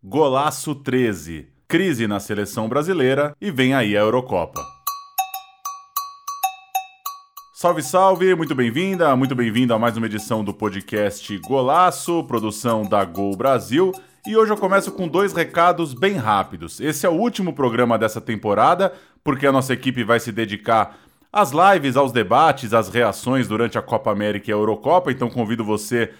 Golaço 13. Crise na seleção brasileira e vem aí a Eurocopa. Salve, salve! Muito bem-vinda, muito bem-vindo a mais uma edição do podcast Golaço, produção da Gol Brasil. E hoje eu começo com dois recados bem rápidos. Esse é o último programa dessa temporada, porque a nossa equipe vai se dedicar às lives, aos debates, às reações durante a Copa América e a Eurocopa, então convido você a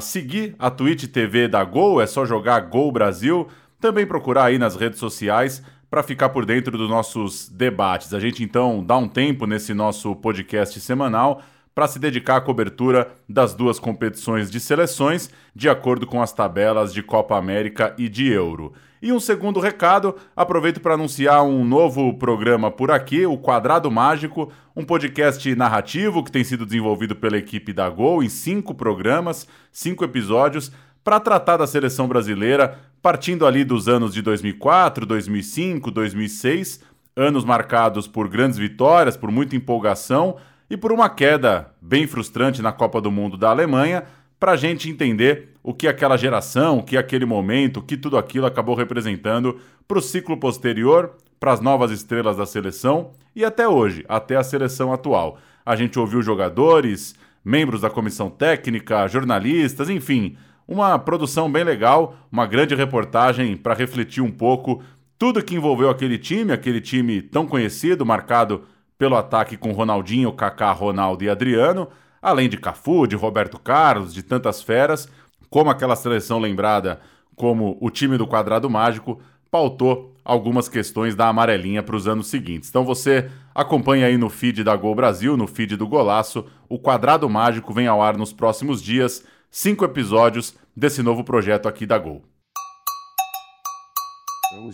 seguir a Twitch TV da Gol, é só jogar Gol Brasil, também procurar aí nas redes sociais para ficar por dentro dos nossos debates. A gente então dá um tempo nesse nosso podcast semanal para se dedicar à cobertura das duas competições de seleções, de acordo com as tabelas de Copa América e de Euro. E um segundo recado, aproveito para anunciar um novo programa por aqui, o Quadrado Mágico, um podcast narrativo que tem sido desenvolvido pela equipe da Gol em cinco programas, cinco episódios, para tratar da seleção brasileira, partindo ali dos anos de 2004, 2005, 2006, anos marcados por grandes vitórias, por muita empolgação e por uma queda bem frustrante na Copa do Mundo da Alemanha, para a gente entender o que aquela geração, o que aquele momento, o que tudo aquilo acabou representando para o ciclo posterior, para as novas estrelas da seleção e até hoje, até a seleção atual. A gente ouviu jogadores, membros da comissão técnica, jornalistas, enfim, uma produção bem legal, uma grande reportagem para refletir um pouco tudo que envolveu aquele time, aquele time tão conhecido, marcado pelo ataque com Ronaldinho, Kaká, Ronaldo e Adriano, além de Cafu, de Roberto Carlos, de tantas feras, como aquela seleção lembrada como o time do quadrado mágico, pautou algumas questões da amarelinha para os anos seguintes. Então você acompanha aí no feed da Gol Brasil, no feed do Golaço, o Quadrado Mágico vem ao ar nos próximos dias, cinco episódios desse novo projeto aqui da Gol.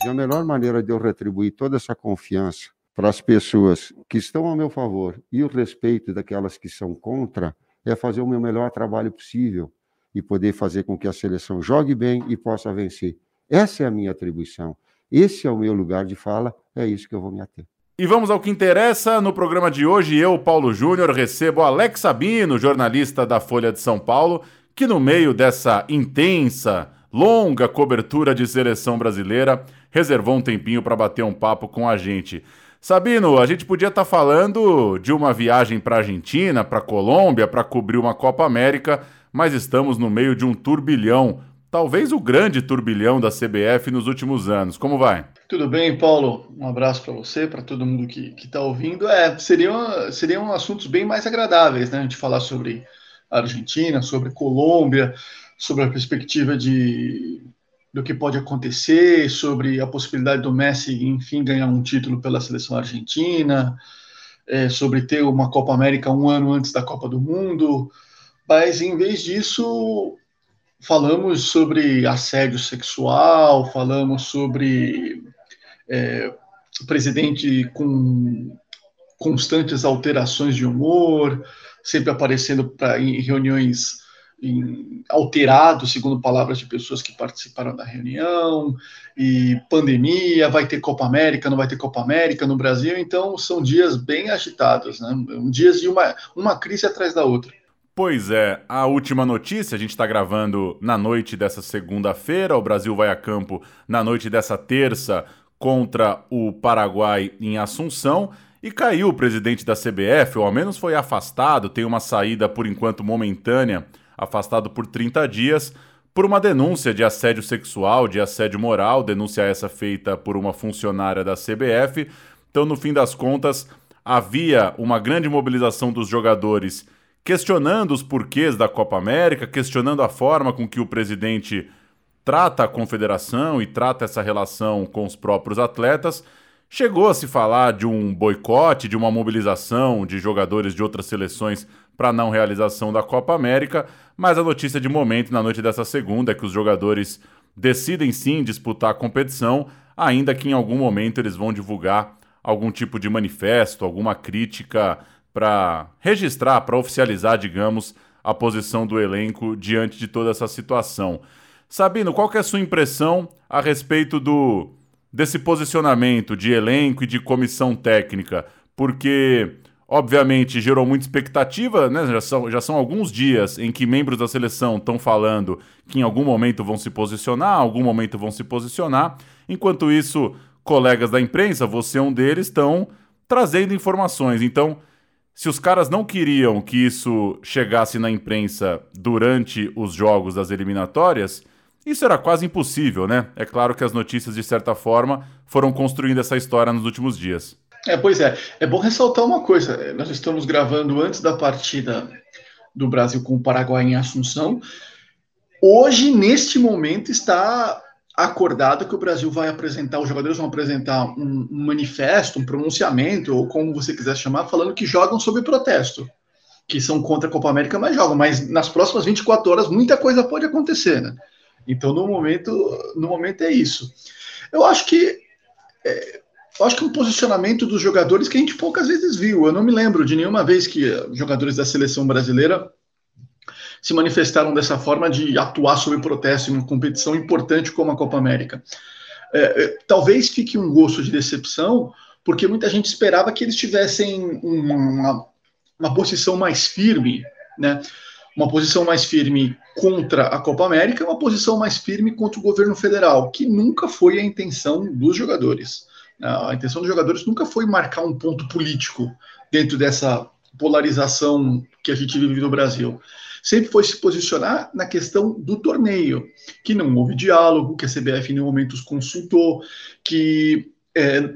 E a melhor maneira de eu retribuir toda essa confiança para as pessoas que estão ao meu favor e o respeito daquelas que são contra é fazer o meu melhor trabalho possível e poder fazer com que a seleção jogue bem e possa vencer. Essa é a minha atribuição. Esse é o meu lugar de fala, é isso que eu vou me ater. E vamos ao que interessa. No programa de hoje, eu, Paulo Júnior, recebo Alex Sabino, jornalista da Folha de São Paulo, que no meio dessa intensa, longa cobertura de seleção brasileira, reservou um tempinho para bater um papo com a gente. Sabino, a gente podia estar tá falando de uma viagem para Argentina, para Colômbia, para cobrir uma Copa América, mas estamos no meio de um turbilhão, talvez o grande turbilhão da CBF nos últimos anos. Como vai? Tudo bem, Paulo? Um abraço para você, para todo mundo que está ouvindo. É, seriam, seriam assuntos bem mais agradáveis, né? A gente falar sobre Argentina, sobre Colômbia, sobre a perspectiva de do que pode acontecer, sobre a possibilidade do Messi, enfim, ganhar um título pela seleção argentina, é, sobre ter uma Copa América um ano antes da Copa do Mundo, mas em vez disso, falamos sobre assédio sexual, falamos sobre é, presidente com constantes alterações de humor, sempre aparecendo pra, em reuniões em, alterado, segundo palavras de pessoas que participaram da reunião, e pandemia, vai ter Copa América, não vai ter Copa América no Brasil, então são dias bem agitados, né? dias de uma, uma crise atrás da outra. Pois é, a última notícia, a gente está gravando na noite dessa segunda-feira, o Brasil vai a campo na noite dessa terça contra o Paraguai em Assunção. E caiu o presidente da CBF, ou ao menos foi afastado, tem uma saída por enquanto momentânea afastado por 30 dias por uma denúncia de assédio sexual, de assédio moral, denúncia essa feita por uma funcionária da CBF. Então, no fim das contas, havia uma grande mobilização dos jogadores questionando os porquês da Copa América, questionando a forma com que o presidente trata a confederação e trata essa relação com os próprios atletas. Chegou a se falar de um boicote, de uma mobilização de jogadores de outras seleções para não realização da Copa América, mas a notícia de momento na noite dessa segunda é que os jogadores decidem sim disputar a competição, ainda que em algum momento eles vão divulgar algum tipo de manifesto, alguma crítica para registrar, para oficializar, digamos, a posição do elenco diante de toda essa situação. Sabino, qual é a sua impressão a respeito do desse posicionamento de elenco e de comissão técnica? Porque obviamente gerou muita expectativa, né? Já são, já são alguns dias em que membros da seleção estão falando que em algum momento vão se posicionar, algum momento vão se posicionar. Enquanto isso, colegas da imprensa, você é um deles, estão trazendo informações. Então, se os caras não queriam que isso chegasse na imprensa durante os jogos das eliminatórias, isso era quase impossível, né? É claro que as notícias, de certa forma, foram construindo essa história nos últimos dias. É, pois é. É bom ressaltar uma coisa. Nós estamos gravando antes da partida do Brasil com o Paraguai em Assunção. Hoje, neste momento, está acordado que o Brasil vai apresentar, os jogadores vão apresentar um, um manifesto, um pronunciamento, ou como você quiser chamar, falando que jogam sob protesto, que são contra a Copa América, mas jogam. Mas nas próximas 24 horas muita coisa pode acontecer, né? Então, no momento, no momento é isso. Eu acho que é, eu acho que é um posicionamento dos jogadores que a gente poucas vezes viu. Eu não me lembro de nenhuma vez que jogadores da seleção brasileira se manifestaram dessa forma de atuar sob protesto em uma competição importante como a Copa América. É, é, talvez fique um gosto de decepção, porque muita gente esperava que eles tivessem uma, uma, uma posição mais firme, né? Uma posição mais firme contra a Copa América, uma posição mais firme contra o governo federal, que nunca foi a intenção dos jogadores. A intenção dos jogadores nunca foi marcar um ponto político dentro dessa polarização que a gente vive no Brasil. Sempre foi se posicionar na questão do torneio, que não houve diálogo, que a CBF em nenhum momento os consultou, que é,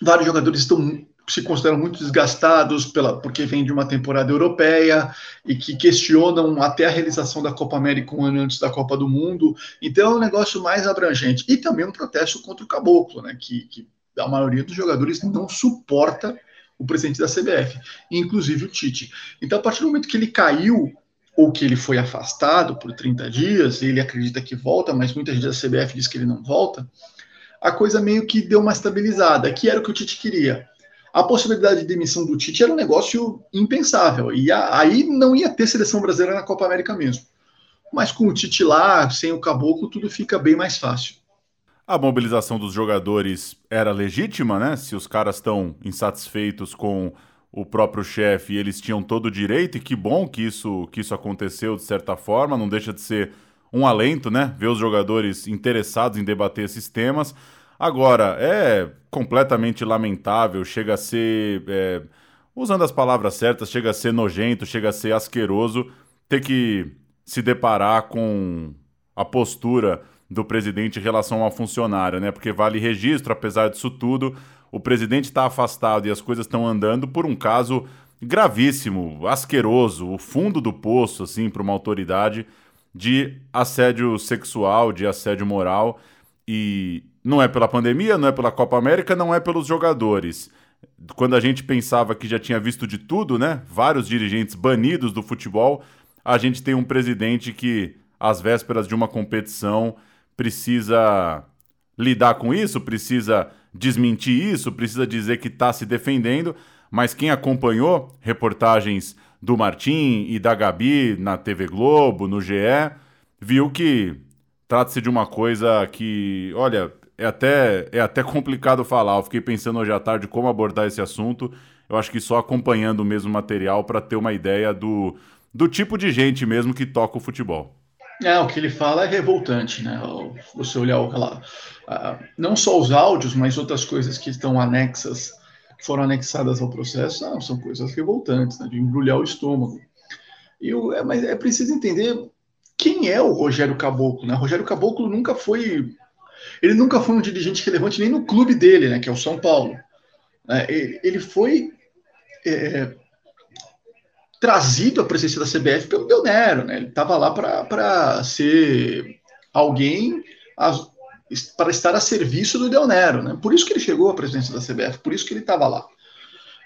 vários jogadores estão se consideram muito desgastados pela, porque vem de uma temporada europeia e que questionam até a realização da Copa América um ano antes da Copa do Mundo. Então é um negócio mais abrangente. E também um protesto contra o Caboclo, né, que, que a maioria dos jogadores não suporta o presidente da CBF, inclusive o Tite. Então, a partir do momento que ele caiu ou que ele foi afastado por 30 dias, ele acredita que volta, mas muita gente da CBF diz que ele não volta, a coisa meio que deu uma estabilizada, que era o que o Tite queria a possibilidade de demissão do Tite era um negócio impensável. E aí não ia ter seleção brasileira na Copa América mesmo. Mas com o Tite lá, sem o Caboclo, tudo fica bem mais fácil. A mobilização dos jogadores era legítima, né? Se os caras estão insatisfeitos com o próprio chefe, eles tinham todo o direito, e que bom que isso, que isso aconteceu de certa forma, não deixa de ser um alento, né? Ver os jogadores interessados em debater esses temas. Agora, é completamente lamentável, chega a ser. É, usando as palavras certas, chega a ser nojento, chega a ser asqueroso ter que se deparar com a postura do presidente em relação ao funcionário, né? Porque vale registro, apesar disso tudo, o presidente está afastado e as coisas estão andando por um caso gravíssimo, asqueroso, o fundo do poço, assim, para uma autoridade de assédio sexual, de assédio moral. E não é pela pandemia, não é pela Copa América, não é pelos jogadores. Quando a gente pensava que já tinha visto de tudo, né? Vários dirigentes banidos do futebol, a gente tem um presidente que, às vésperas de uma competição, precisa lidar com isso, precisa desmentir isso, precisa dizer que está se defendendo. Mas quem acompanhou reportagens do Martim e da Gabi na TV Globo, no GE, viu que trata-se de uma coisa que, olha, é até, é até complicado falar. Eu fiquei pensando hoje à tarde como abordar esse assunto. Eu acho que só acompanhando o mesmo material para ter uma ideia do, do tipo de gente mesmo que toca o futebol. É, o que ele fala é revoltante, né? Você olhar lá, não só os áudios, mas outras coisas que estão anexas, que foram anexadas ao processo, não, são coisas revoltantes, né? de embrulhar o estômago. E o, é, mas é preciso entender quem é o Rogério Caboclo, né? Rogério Caboclo nunca foi ele nunca foi um dirigente relevante nem no clube dele, né, que é o São Paulo. É, ele foi é, trazido à presença da CBF pelo Del Nero, né? Ele estava lá para ser alguém para estar a serviço do Del Nero, né? Por isso que ele chegou à presidência da CBF, por isso que ele estava lá.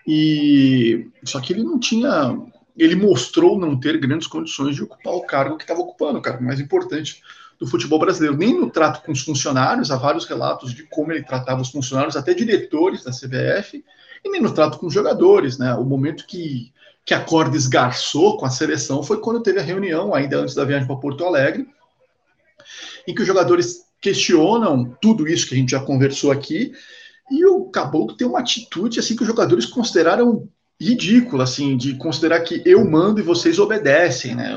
E só que ele não tinha, ele mostrou não ter grandes condições de ocupar o cargo que estava ocupando, o cargo mais importante do futebol brasileiro, nem no trato com os funcionários, há vários relatos de como ele tratava os funcionários, até diretores da CBF, e nem no trato com os jogadores, né? O momento que, que a corda esgarçou com a seleção foi quando teve a reunião, ainda antes da viagem para Porto Alegre, em que os jogadores questionam tudo isso que a gente já conversou aqui, e o Caboclo tem uma atitude assim que os jogadores consideraram ridícula, assim, de considerar que eu mando e vocês obedecem, né?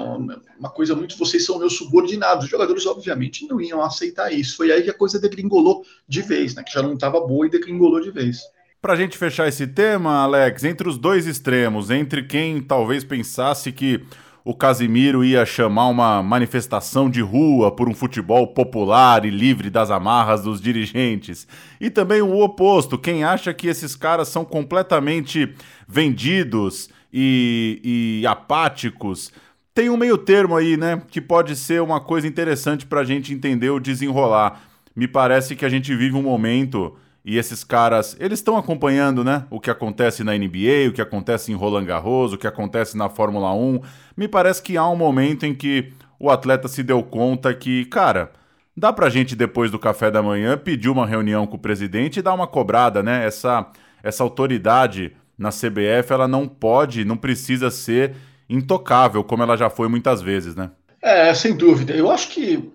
Uma coisa muito, vocês são meus subordinados. Os jogadores, obviamente, não iam aceitar isso. Foi aí que a coisa degringolou de vez, né? Que já não estava boa e degringolou de vez. Para a gente fechar esse tema, Alex, entre os dois extremos, entre quem talvez pensasse que o Casimiro ia chamar uma manifestação de rua por um futebol popular e livre das amarras dos dirigentes. E também o oposto, quem acha que esses caras são completamente vendidos e, e apáticos. Tem um meio termo aí, né? Que pode ser uma coisa interessante para a gente entender o desenrolar. Me parece que a gente vive um momento e esses caras, eles estão acompanhando, né? O que acontece na NBA, o que acontece em Roland Garros, o que acontece na Fórmula 1. Me parece que há um momento em que o atleta se deu conta que, cara, dá pra gente depois do café da manhã pedir uma reunião com o presidente e dar uma cobrada, né? Essa essa autoridade na CBF, ela não pode, não precisa ser intocável como ela já foi muitas vezes, né? É, sem dúvida. Eu acho que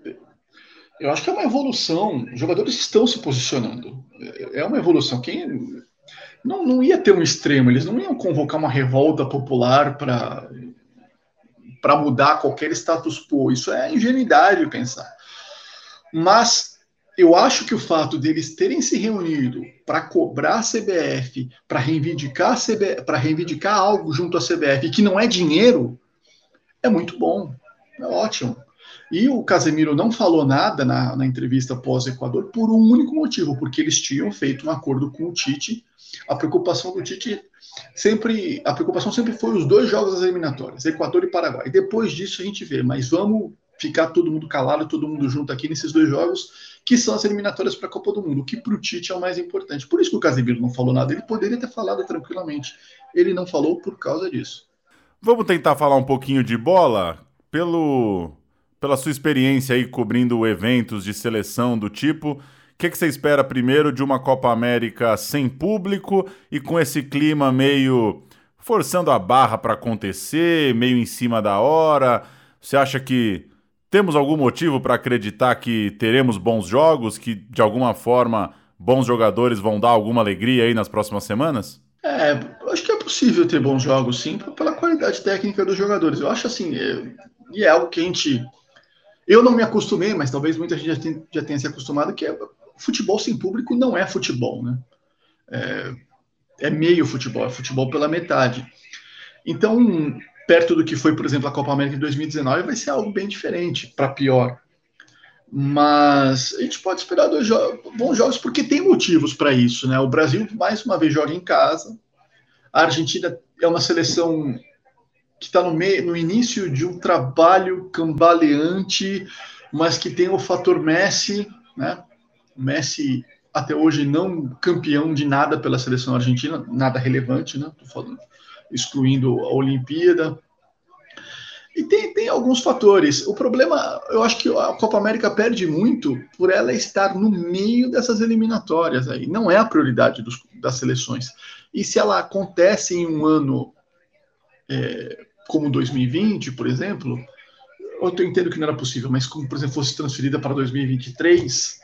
eu acho que é uma evolução. Os jogadores estão se posicionando. É uma evolução. Quem não, não ia ter um extremo, eles não iam convocar uma revolta popular para para mudar qualquer status quo. Isso é ingenuidade pensar. Mas eu acho que o fato deles terem se reunido para cobrar a CBF, para reivindicar para reivindicar algo junto à CBF que não é dinheiro, é muito bom. É ótimo. E o Casemiro não falou nada na, na entrevista pós-Equador por um único motivo, porque eles tinham feito um acordo com o Tite. A preocupação do Tite sempre, a preocupação sempre foi os dois jogos das eliminatórias, Equador e Paraguai. Depois disso a gente vê, mas vamos ficar todo mundo calado, todo mundo junto aqui nesses dois jogos, que são as eliminatórias para a Copa do Mundo, que para o Tite é o mais importante. Por isso que o Casemiro não falou nada, ele poderia ter falado tranquilamente. Ele não falou por causa disso. Vamos tentar falar um pouquinho de bola? Pelo pela sua experiência aí cobrindo eventos de seleção do tipo, o que, que você espera primeiro de uma Copa América sem público e com esse clima meio forçando a barra para acontecer, meio em cima da hora? Você acha que temos algum motivo para acreditar que teremos bons jogos, que de alguma forma bons jogadores vão dar alguma alegria aí nas próximas semanas? É, acho que é possível ter bons jogos, sim, pela qualidade técnica dos jogadores. Eu acho assim, é, e é algo que a gente eu não me acostumei, mas talvez muita gente já tenha, já tenha se acostumado, que é, futebol sem público não é futebol, né? É, é meio futebol, é futebol pela metade. Então, perto do que foi, por exemplo, a Copa América de 2019, vai ser algo bem diferente, para pior. Mas a gente pode esperar dois jo bons jogos, porque tem motivos para isso, né? O Brasil, mais uma vez, joga em casa. A Argentina é uma seleção que está no, no início de um trabalho cambaleante, mas que tem o fator Messi, né? Messi até hoje não campeão de nada pela seleção argentina, nada relevante, né? Tô falando, excluindo a Olimpíada. E tem, tem alguns fatores. O problema, eu acho que a Copa América perde muito por ela estar no meio dessas eliminatórias aí. Não é a prioridade dos, das seleções. E se ela acontece em um ano é, como 2020, por exemplo, eu entendo que não era possível, mas como, por exemplo, fosse transferida para 2023,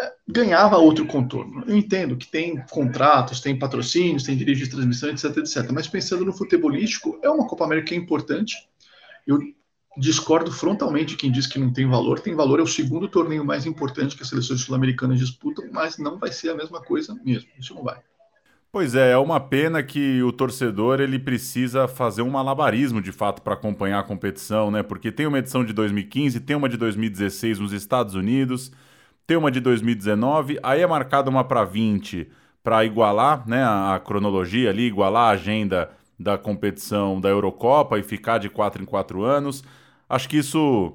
é, ganhava outro contorno. Eu entendo que tem contratos, tem patrocínios, tem direitos de transmissão, etc, etc. Mas pensando no futebolístico, é uma Copa América importante. Eu discordo frontalmente quem diz que não tem valor. Tem valor, é o segundo torneio mais importante que as seleções sul-americanas disputam, mas não vai ser a mesma coisa mesmo. Isso não vai. Pois é, é uma pena que o torcedor ele precisa fazer um malabarismo de fato para acompanhar a competição, né? Porque tem uma edição de 2015, tem uma de 2016 nos Estados Unidos, tem uma de 2019, aí é marcada uma para 20 para igualar, né, a, cronologia ali, igualar a agenda da competição da Eurocopa e ficar de 4 em 4 anos. Acho que isso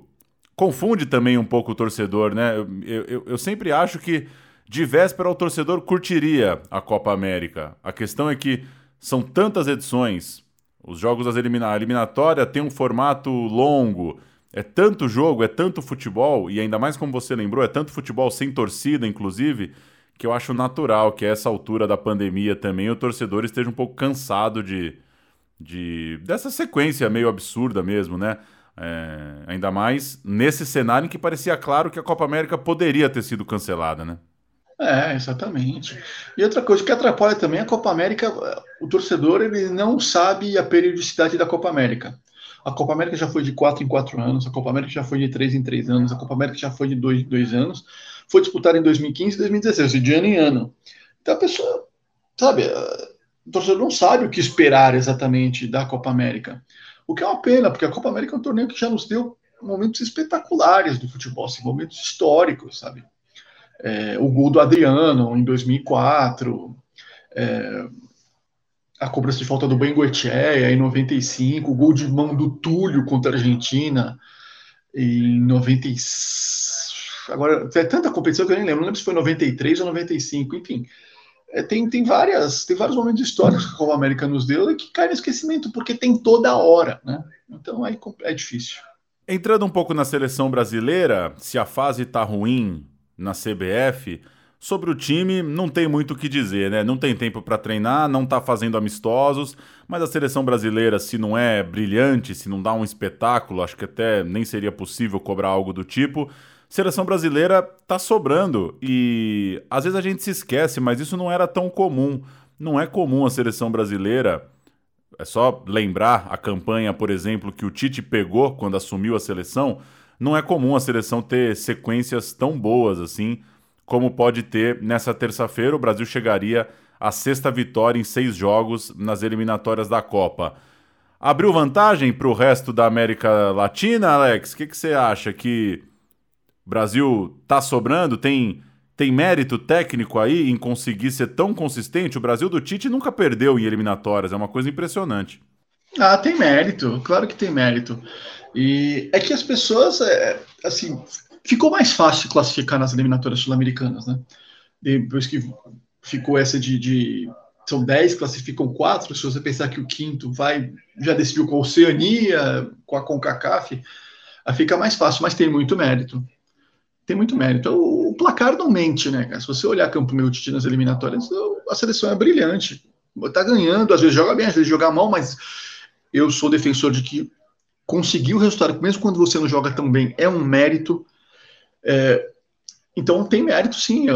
confunde também um pouco o torcedor, né? eu, eu, eu sempre acho que de véspera, o torcedor curtiria a Copa América. A questão é que são tantas edições, os jogos das elimina eliminatória tem um formato longo, é tanto jogo, é tanto futebol, e ainda mais como você lembrou, é tanto futebol sem torcida, inclusive, que eu acho natural que a essa altura da pandemia também o torcedor esteja um pouco cansado de, de dessa sequência meio absurda mesmo, né? É, ainda mais nesse cenário em que parecia claro que a Copa América poderia ter sido cancelada, né? É, exatamente. E outra coisa que atrapalha também a Copa América, o torcedor ele não sabe a periodicidade da Copa América. A Copa América já foi de 4 em 4 anos, a Copa América já foi de 3 em 3 anos, a Copa América já foi de 2 em 2 anos, foi disputada em 2015 e 2016, de ano em ano. Então a pessoa, sabe, o torcedor não sabe o que esperar exatamente da Copa América. O que é uma pena, porque a Copa América é um torneio que já nos deu momentos espetaculares do futebol, assim, momentos históricos, sabe? É, o gol do Adriano em 2004, é, a cobrança de falta do Bengoechea em 95, o gol de mão do Túlio contra a Argentina em 96. Agora, é tanta competição que eu nem lembro, não lembro se foi 93 ou 95, enfim. É, tem, tem, várias, tem vários momentos históricos que a Copa América nos deu e que cai no esquecimento, porque tem toda hora, né? Então aí é difícil. Entrando um pouco na seleção brasileira, se a fase tá ruim na CBF, sobre o time não tem muito o que dizer, né? Não tem tempo para treinar, não tá fazendo amistosos, mas a seleção brasileira, se não é brilhante, se não dá um espetáculo, acho que até nem seria possível cobrar algo do tipo. Seleção brasileira tá sobrando e às vezes a gente se esquece, mas isso não era tão comum. Não é comum a seleção brasileira é só lembrar a campanha, por exemplo, que o Tite pegou quando assumiu a seleção. Não é comum a seleção ter sequências tão boas assim como pode ter nessa terça-feira. O Brasil chegaria à sexta vitória em seis jogos nas eliminatórias da Copa. Abriu vantagem para o resto da América Latina, Alex? O que, que você acha? Que o Brasil tá sobrando? Tem tem mérito técnico aí em conseguir ser tão consistente? O Brasil do Tite nunca perdeu em eliminatórias, é uma coisa impressionante. Ah, tem mérito, claro que tem mérito. E é que as pessoas, é, assim, ficou mais fácil classificar nas eliminatórias sul-americanas, né? Depois que ficou essa de, de são 10, classificam 4. Se você pensar que o quinto vai, já decidiu com a Oceania, com a CONCACAF, fica mais fácil, mas tem muito mérito tem muito mérito. O, o placar não mente, né, cara? Se você olhar Campo Meu Titi nas eliminatórias, a seleção é brilhante. Tá ganhando, às vezes joga bem, às vezes joga mal, mas eu sou defensor de que conseguir o resultado, mesmo quando você não joga tão bem, é um mérito. É, então tem mérito sim.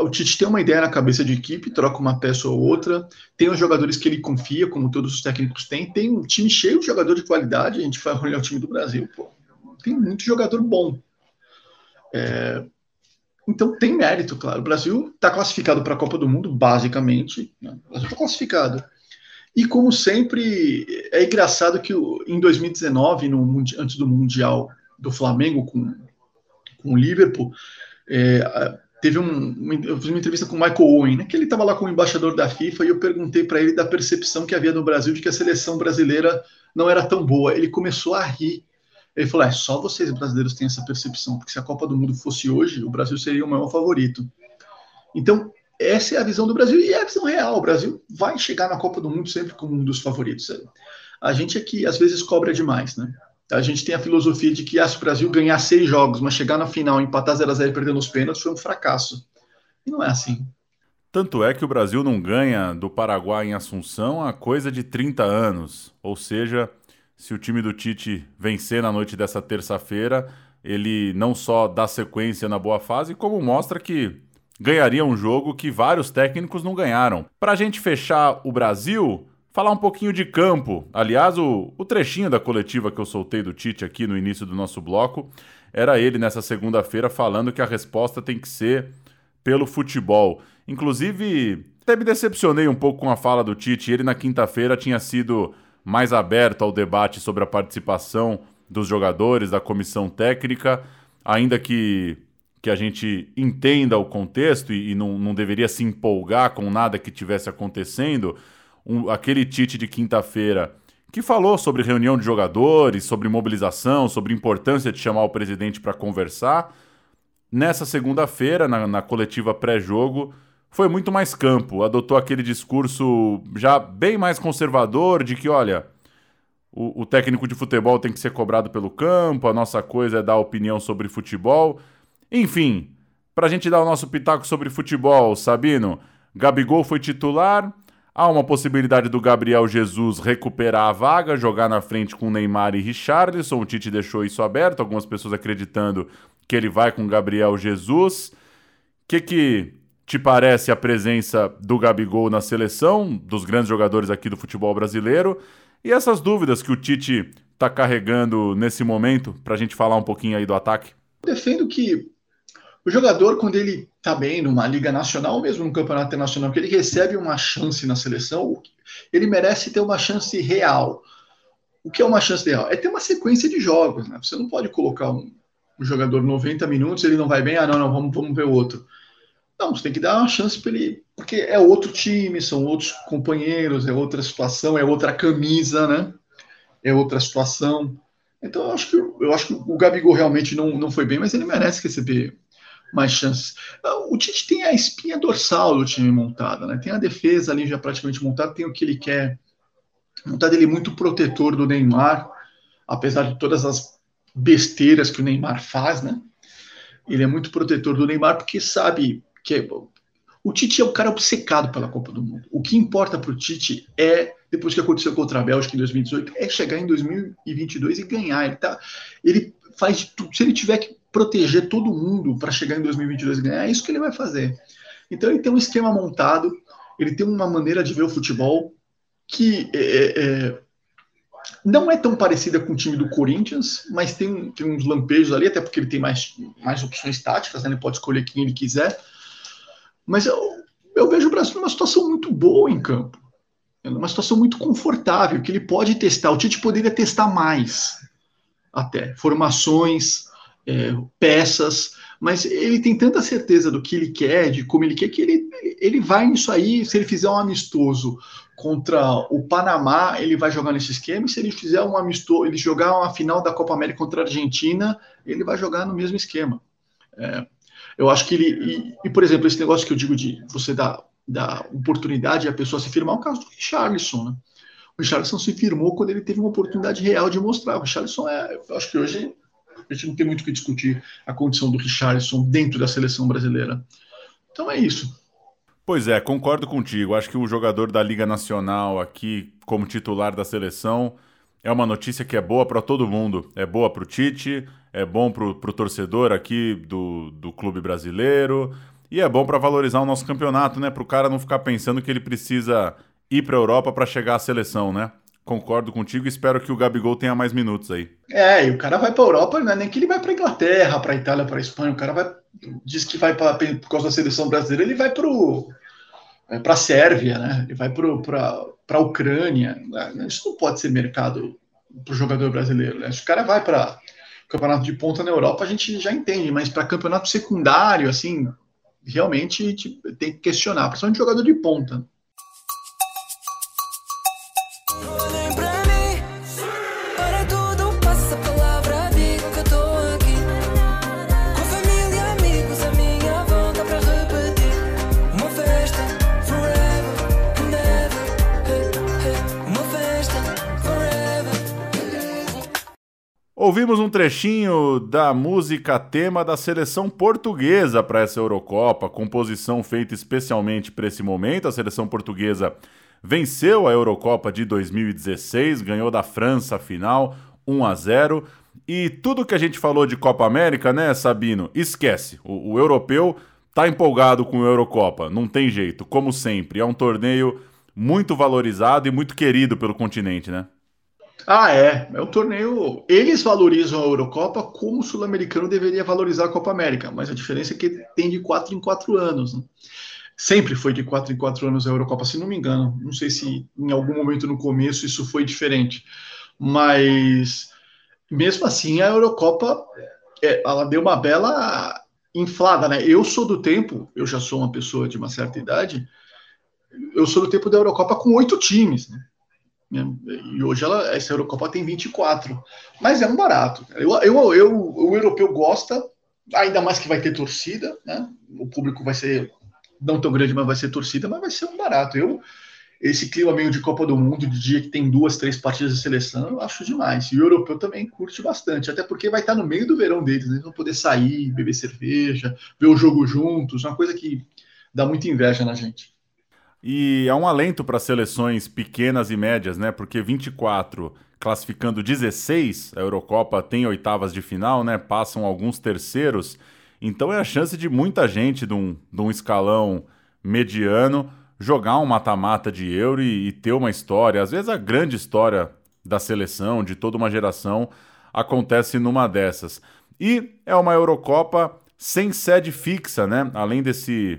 O Tite tem uma ideia na cabeça de equipe, troca uma peça ou outra, tem os jogadores que ele confia, como todos os técnicos têm, tem um time cheio de jogador de qualidade, a gente vai olhar o time do Brasil, pô. Tem muito jogador bom. É, então tem mérito, claro. O Brasil está classificado para a Copa do Mundo, basicamente. Né? O Brasil está classificado. E como sempre, é engraçado que em 2019, no, antes do Mundial do Flamengo com, com o Liverpool, é, teve um, eu fiz uma entrevista com o Michael Owen, né, que ele estava lá como embaixador da FIFA, e eu perguntei para ele da percepção que havia no Brasil de que a seleção brasileira não era tão boa. Ele começou a rir ele falou: é só vocês brasileiros têm essa percepção, porque se a Copa do Mundo fosse hoje, o Brasil seria o maior favorito. Então, essa é a visão do Brasil e é a visão real. O Brasil vai chegar na Copa do Mundo sempre como um dos favoritos. A gente aqui, às vezes, cobra demais, né? A gente tem a filosofia de que ah, se o Brasil ganhar seis jogos, mas chegar na final, empatar 0 a 0 e perder nos pênaltis, foi um fracasso. E não é assim. Tanto é que o Brasil não ganha do Paraguai em Assunção há coisa de 30 anos. Ou seja, se o time do Tite vencer na noite dessa terça-feira, ele não só dá sequência na boa fase, como mostra que ganharia um jogo que vários técnicos não ganharam. Para a gente fechar o Brasil, falar um pouquinho de campo. Aliás, o, o trechinho da coletiva que eu soltei do Tite aqui no início do nosso bloco era ele nessa segunda-feira falando que a resposta tem que ser pelo futebol. Inclusive, até me decepcionei um pouco com a fala do Tite. Ele na quinta-feira tinha sido mais aberto ao debate sobre a participação dos jogadores, da comissão técnica, ainda que, que a gente entenda o contexto e, e não, não deveria se empolgar com nada que tivesse acontecendo, um, aquele Tite de quinta-feira que falou sobre reunião de jogadores, sobre mobilização, sobre importância de chamar o presidente para conversar. Nessa segunda-feira, na, na coletiva pré-jogo, foi muito mais campo, adotou aquele discurso já bem mais conservador de que, olha, o, o, técnico de futebol tem que ser cobrado pelo campo, a nossa coisa é dar opinião sobre futebol. Enfim, para a gente dar o nosso pitaco sobre futebol, Sabino, Gabigol foi titular, há uma possibilidade do Gabriel Jesus recuperar a vaga, jogar na frente com Neymar e Richarlison, o Tite deixou isso aberto, algumas pessoas acreditando que ele vai com Gabriel Jesus. Que, que te parece a presença do Gabigol na seleção, dos grandes jogadores aqui do futebol brasileiro, e essas dúvidas que o Tite está carregando nesse momento, para a gente falar um pouquinho aí do ataque? Defendo que o jogador, quando ele está bem numa liga nacional, mesmo no campeonato internacional, que ele recebe uma chance na seleção, ele merece ter uma chance real. O que é uma chance real? É ter uma sequência de jogos. Né? Você não pode colocar um, um jogador 90 minutos, ele não vai bem, ah, não, não, vamos, vamos ver outro. Não, você tem que dar uma chance para ele, porque é outro time, são outros companheiros, é outra situação, é outra camisa, né? É outra situação. Então eu acho que eu acho que o Gabigol realmente não, não foi bem, mas ele merece receber mais chances. O Tite tem a espinha dorsal do time montada, né? Tem a defesa ali já praticamente montada, tem o que ele quer montado ele é muito protetor do Neymar, apesar de todas as besteiras que o Neymar faz, né? Ele é muito protetor do Neymar porque sabe que é, o Tite é um cara obcecado pela Copa do Mundo. O que importa para o Tite é, depois que aconteceu contra a Bélgica em 2018, é chegar em 2022 e ganhar. Ele, tá, ele faz tudo. Se ele tiver que proteger todo mundo para chegar em 2022 e ganhar, é isso que ele vai fazer. Então ele tem um esquema montado, ele tem uma maneira de ver o futebol que é, é, é não é tão parecida com o time do Corinthians, mas tem, tem uns lampejos ali, até porque ele tem mais, mais opções táticas, né? ele pode escolher quem ele quiser. Mas eu, eu vejo o Brasil numa situação muito boa em campo, numa situação muito confortável, que ele pode testar. O Tite poderia testar mais, até formações, é, peças, mas ele tem tanta certeza do que ele quer, de como ele quer, que ele, ele vai nisso aí. Se ele fizer um amistoso contra o Panamá, ele vai jogar nesse esquema. E se ele fizer um amistoso, ele jogar uma final da Copa América contra a Argentina, ele vai jogar no mesmo esquema. É, eu acho que ele. E, e, por exemplo, esse negócio que eu digo de você dar, dar oportunidade a pessoa se firmar, é o caso do Richarlison, né? O Richarlison se firmou quando ele teve uma oportunidade real de mostrar. O Richarlison é. Eu acho que hoje a gente não tem muito o que discutir a condição do Richarlison dentro da seleção brasileira. Então é isso. Pois é, concordo contigo. Acho que o jogador da Liga Nacional aqui, como titular da seleção, é uma notícia que é boa para todo mundo. É boa para o Tite, é bom para o torcedor aqui do, do clube brasileiro e é bom para valorizar o nosso campeonato, né? Para o cara não ficar pensando que ele precisa ir para a Europa para chegar à seleção, né? Concordo contigo e espero que o Gabigol tenha mais minutos aí. É, e o cara vai para a Europa, não é nem que ele vai para Inglaterra, para Itália, para Espanha. O cara vai diz que vai pra, por causa da seleção brasileira, ele vai para é, a Sérvia, né? Ele vai para a Ucrânia. Né? Isso não pode ser mercado para o jogador brasileiro. Né? Se o cara vai para campeonato de ponta na Europa, a gente já entende, mas para campeonato secundário, assim, realmente tem que questionar, principalmente jogador de ponta. Ouvimos um trechinho da música tema da seleção portuguesa para essa Eurocopa, composição feita especialmente para esse momento. A seleção portuguesa venceu a Eurocopa de 2016, ganhou da França a final 1 a 0. E tudo que a gente falou de Copa América, né, Sabino? Esquece. O, o europeu tá empolgado com a Eurocopa, não tem jeito, como sempre. É um torneio muito valorizado e muito querido pelo continente, né? Ah, é. É um torneio. Eles valorizam a Eurocopa como o sul-americano deveria valorizar a Copa América, mas a diferença é que tem de quatro em quatro anos. Né? Sempre foi de quatro em quatro anos a Eurocopa, se não me engano. Não sei se em algum momento no começo isso foi diferente, mas mesmo assim a Eurocopa é, ela deu uma bela inflada, né? Eu sou do tempo, eu já sou uma pessoa de uma certa idade, eu sou do tempo da Eurocopa com oito times, né? Né? E hoje ela, essa Eurocopa tem 24. Mas é um barato. Eu, eu, eu, o europeu gosta, ainda mais que vai ter torcida, né? O público vai ser não tão grande, mas vai ser torcida, mas vai ser um barato. Eu, esse clima meio de Copa do Mundo, de dia que tem duas, três partidas de seleção, eu acho demais. E o europeu também curte bastante, até porque vai estar no meio do verão deles, né? eles vão poder sair, beber cerveja, ver o jogo juntos, uma coisa que dá muita inveja na gente. E é um alento para seleções pequenas e médias, né? Porque 24 classificando 16, a Eurocopa tem oitavas de final, né? Passam alguns terceiros. Então é a chance de muita gente de um, de um escalão mediano jogar um mata-mata de Euro e, e ter uma história. Às vezes a grande história da seleção, de toda uma geração, acontece numa dessas. E é uma Eurocopa sem sede fixa, né? Além desse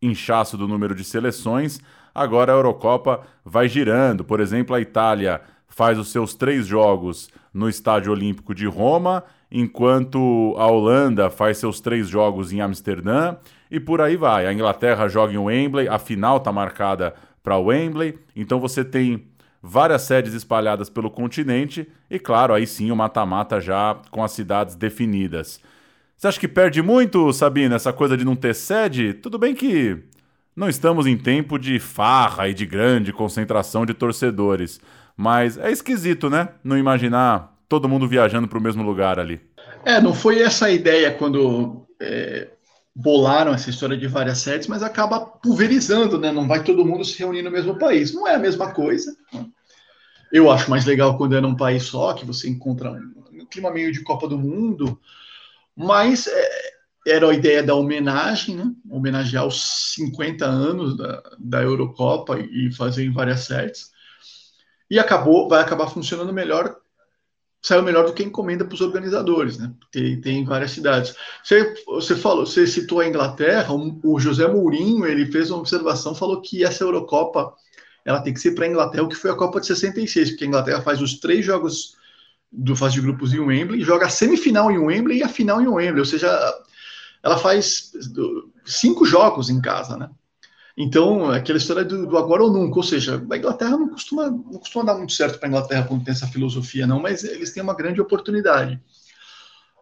inchaço do número de seleções, agora a Eurocopa vai girando. Por exemplo, a Itália faz os seus três jogos no Estádio Olímpico de Roma, enquanto a Holanda faz seus três jogos em Amsterdã e por aí vai. A Inglaterra joga em Wembley, a final está marcada para Wembley, então você tem várias sedes espalhadas pelo continente e, claro, aí sim o mata-mata já com as cidades definidas. Você acha que perde muito, Sabina, essa coisa de não ter sede? Tudo bem que não estamos em tempo de farra e de grande concentração de torcedores, mas é esquisito, né? Não imaginar todo mundo viajando para o mesmo lugar ali. É, não foi essa a ideia quando é, bolaram essa história de várias sedes, mas acaba pulverizando, né? Não vai todo mundo se reunir no mesmo país. Não é a mesma coisa. Né? Eu acho mais legal quando é num país só, que você encontra um, um clima meio de Copa do Mundo, mas é, era a ideia da homenagem, né? homenagear os 50 anos da, da Eurocopa e fazer em várias sedes. E acabou, vai acabar funcionando melhor, saiu melhor do que encomenda para os organizadores, né? Tem, tem várias cidades. Você, você falou, você citou a Inglaterra, o José Mourinho, ele fez uma observação, falou que essa Eurocopa ela tem que ser para a Inglaterra, o que foi a Copa de 66, porque a Inglaterra faz os três jogos do fase de grupos em Wembley, joga a semifinal em Wembley e a final em Wembley, ou seja, ela faz cinco jogos em casa, né? Então, aquela história do, do, agora ou nunca, ou seja, a Inglaterra não costuma, não costuma dar muito certo para a Inglaterra quando tem essa filosofia, não, mas eles têm uma grande oportunidade.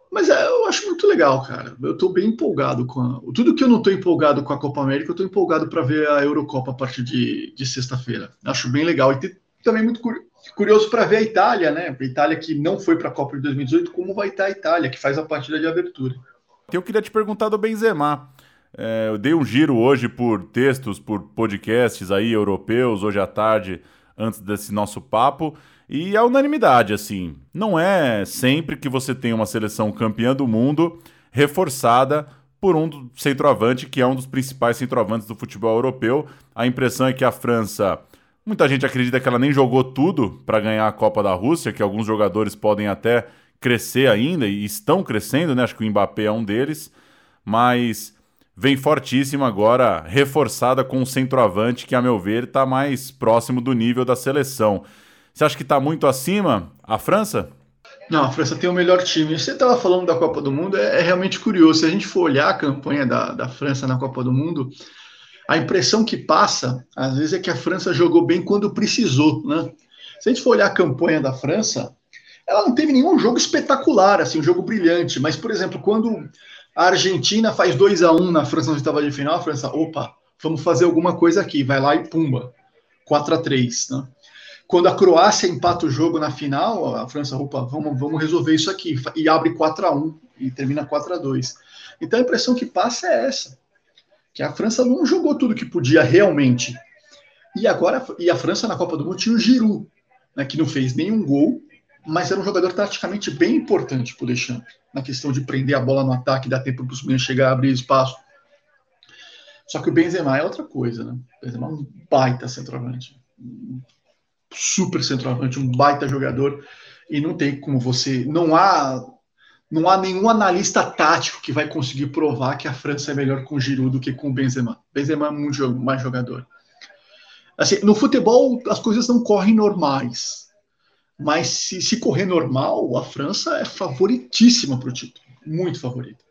Mas é, eu acho muito legal, cara. Eu estou bem empolgado com a... tudo que eu não estou empolgado com a Copa América, eu estou empolgado para ver a Eurocopa a partir de, de sexta-feira. Acho bem legal e também muito curioso para ver a Itália, né? A Itália que não foi para a Copa de 2018, como vai estar a Itália, que faz a partida de abertura. Eu queria te perguntar do Benzema. É, eu dei um giro hoje por textos, por podcasts aí europeus, hoje à tarde, antes desse nosso papo. E a unanimidade, assim, não é sempre que você tem uma seleção campeã do mundo reforçada por um centroavante que é um dos principais centroavantes do futebol europeu. A impressão é que a França, muita gente acredita que ela nem jogou tudo para ganhar a Copa da Rússia, que alguns jogadores podem até crescer ainda e estão crescendo, né? Acho que o Mbappé é um deles, mas vem fortíssima agora, reforçada com um centroavante que, a meu ver, está mais próximo do nível da seleção. Você acha que está muito acima a França? Não, a França tem o melhor time. Você estava falando da Copa do Mundo, é, é, realmente curioso. Se a gente for olhar a campanha da, da França na Copa do Mundo, a impressão que passa, às vezes, é que a França jogou bem quando precisou, né? Se a gente for olhar a campanha da França, ela não teve nenhum jogo espetacular, assim, um jogo brilhante. Mas, por exemplo, quando a Argentina faz 2 a 1 na França na oitava de final, a França, opa, vamos fazer alguma coisa aqui, vai lá e pumba, 4 a 3 né? Quando a Croácia empata o jogo na final, a França, opa, vamos, vamos resolver isso aqui. E abre 4 a 1 e termina 4 a 2 Então a impressão que passa é essa. Que a França não jogou tudo que podia realmente. E agora, e a França na Copa do Mundo tinha o Giroud, né, que não fez nenhum gol, mas era um jogador taticamente bem importante para o Deschamps, na questão de prender a bola no ataque, dar tempo para os meninos chegar, abrir espaço. Só que o Benzema é outra coisa, né? O Benzema é um baita centroavante super centroavante, um baita jogador, e não tem como você. Não há. Não há nenhum analista tático que vai conseguir provar que a França é melhor com Giroud do que com Benzema. Benzema é muito mais jogador. Assim, no futebol, as coisas não correm normais. Mas se, se correr normal, a França é favoritíssima para o título. Muito favorita.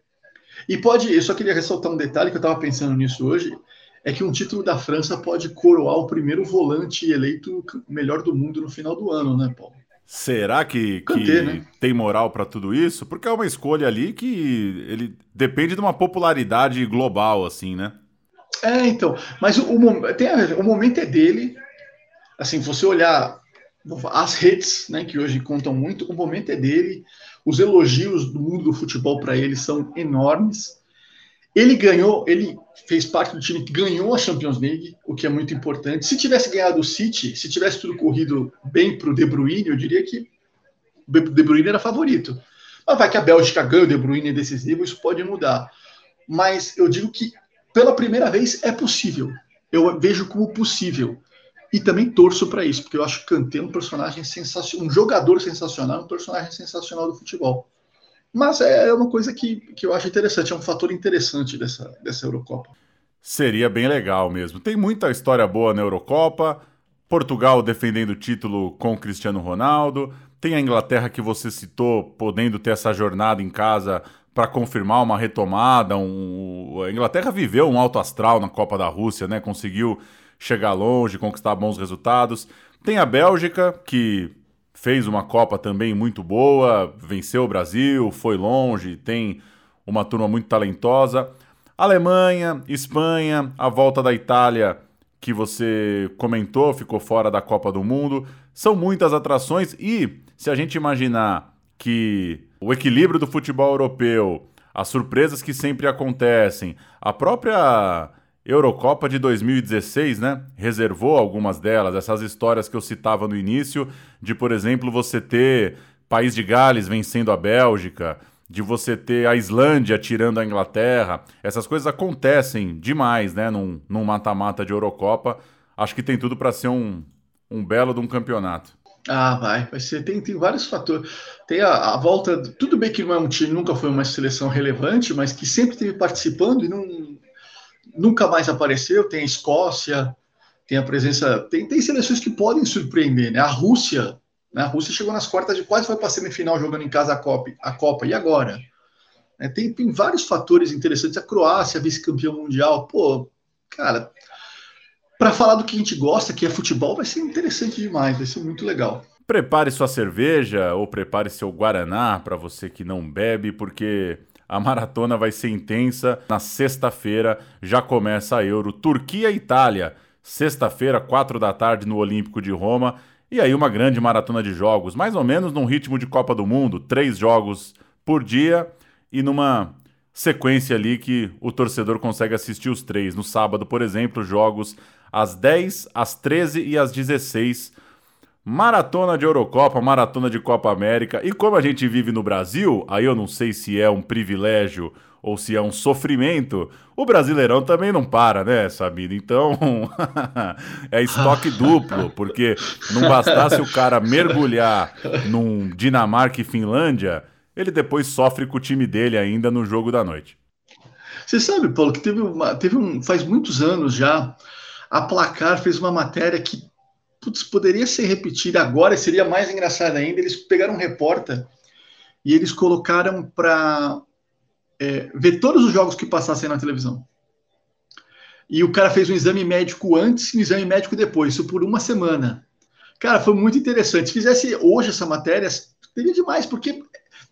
E pode, eu só queria ressaltar um detalhe que eu estava pensando nisso hoje é que um título da França pode coroar o primeiro volante eleito melhor do mundo no final do ano, né, Paulo? Será que, que né? tem moral para tudo isso? Porque é uma escolha ali que ele depende de uma popularidade global, assim, né? É, então. Mas o, o, tem, o momento é dele. Assim, você olhar as redes, né, que hoje contam muito, o momento é dele. Os elogios do mundo do futebol para ele são enormes. Ele ganhou, ele fez parte do time que ganhou a Champions League, o que é muito importante. Se tivesse ganhado o City, se tivesse tudo corrido bem para o De Bruyne, eu diria que o De Bruyne era favorito. Mas vai que a Bélgica ganha o De Bruyne decisivo, isso pode mudar. mas eu digo que pela primeira vez é possível. Eu vejo como possível. E também torço para isso, porque eu acho que Kanté é um personagem sensacional, um jogador sensacional, um personagem sensacional do futebol. Mas é uma coisa que, que eu acho interessante, é um fator interessante dessa, dessa Eurocopa. Seria bem legal mesmo. Tem muita história boa na Eurocopa. Portugal defendendo o título com Cristiano Ronaldo. Tem a Inglaterra que você citou, podendo ter essa jornada em casa para confirmar uma retomada. Um... A Inglaterra viveu um alto astral na Copa da Rússia, né? Conseguiu chegar longe, conquistar bons resultados. Tem a Bélgica, que fez uma Copa também muito boa, venceu o Brasil, foi longe, tem uma turma muito talentosa. Alemanha, Espanha, a volta da Itália que você comentou, ficou fora da Copa do Mundo. São muitas atrações e se a gente imaginar que o equilíbrio do futebol europeu, as surpresas que sempre acontecem, a própria Eurocopa de 2016, né? Reservou algumas delas, essas histórias que eu citava no início, de, por exemplo, você ter País de Gales vencendo a Bélgica, de você ter a Islândia tirando a Inglaterra. Essas coisas acontecem demais, né? Num mata-mata de Eurocopa. Acho que tem tudo para ser um, um belo de um campeonato. Ah, vai, vai ser. Tem, tem vários fatores. Tem a, a, volta. Tudo bem que não é um time, nunca foi uma seleção relevante, mas que sempre esteve participando e não, nunca mais apareceu. Tem a Escócia, tem a presença. Tem, tem seleções que podem surpreender, né? A Rússia, né? A Rússia chegou nas quartas de quase foi para a semifinal jogando em casa a Copa. A Copa. E agora? É, tem, tem vários fatores interessantes. A Croácia, vice-campeão mundial. Pô, cara, para falar do que a gente gosta, que é futebol, vai ser interessante demais, vai ser muito legal. Prepare sua cerveja ou prepare seu guaraná para você que não bebe, porque a maratona vai ser intensa. Na sexta-feira já começa a Euro Turquia e Itália. Sexta-feira, quatro da tarde, no Olímpico de Roma. E aí uma grande maratona de jogos, mais ou menos num ritmo de Copa do Mundo, três jogos por dia e numa sequência ali que o torcedor consegue assistir os três. No sábado, por exemplo, jogos às 10, às 13 e às 16 Maratona de Eurocopa, maratona de Copa América. E como a gente vive no Brasil, aí eu não sei se é um privilégio ou se é um sofrimento, o Brasileirão também não para, né, Sabino? Então, é estoque duplo, porque não bastasse o cara mergulhar num Dinamarca e Finlândia, ele depois sofre com o time dele ainda no jogo da noite. Você sabe, Paulo, que teve, uma, teve um. faz muitos anos já, a Placar fez uma matéria que putz, poderia ser repetida agora, seria mais engraçado ainda. Eles pegaram um repórter e eles colocaram para é, ver todos os jogos que passassem na televisão. E o cara fez um exame médico antes e um exame médico depois, isso por uma semana. Cara, foi muito interessante. Se fizesse hoje essa matéria, seria demais, porque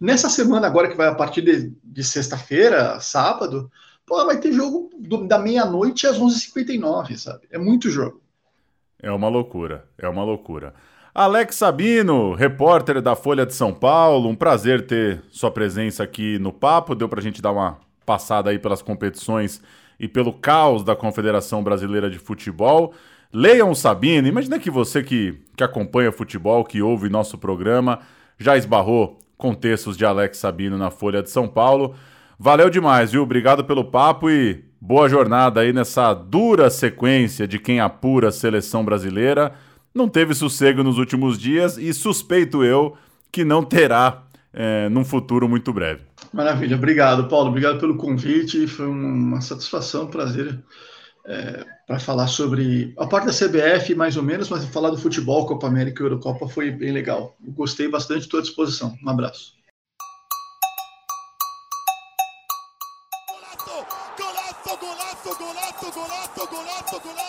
nessa semana agora, que vai a partir de, de sexta-feira, sábado, pô, vai ter jogo do, da meia-noite às 11h59, sabe? É muito jogo. É uma loucura, é uma loucura. Alex Sabino, repórter da Folha de São Paulo, um prazer ter sua presença aqui no papo. Deu para a gente dar uma passada aí pelas competições e pelo caos da Confederação Brasileira de Futebol. Leiam o Sabino, imagina que você que, que acompanha futebol, que ouve nosso programa, já esbarrou com textos de Alex Sabino na Folha de São Paulo. Valeu demais, viu? Obrigado pelo papo e Boa jornada aí nessa dura sequência de quem apura a seleção brasileira. Não teve sossego nos últimos dias e suspeito eu que não terá é, num futuro muito breve. Maravilha, obrigado, Paulo. Obrigado pelo convite. Foi uma satisfação, um prazer é, para falar sobre a parte da CBF, mais ou menos, mas falar do futebol, Copa América e Eurocopa foi bem legal. gostei bastante, estou à disposição. Um abraço. Soto.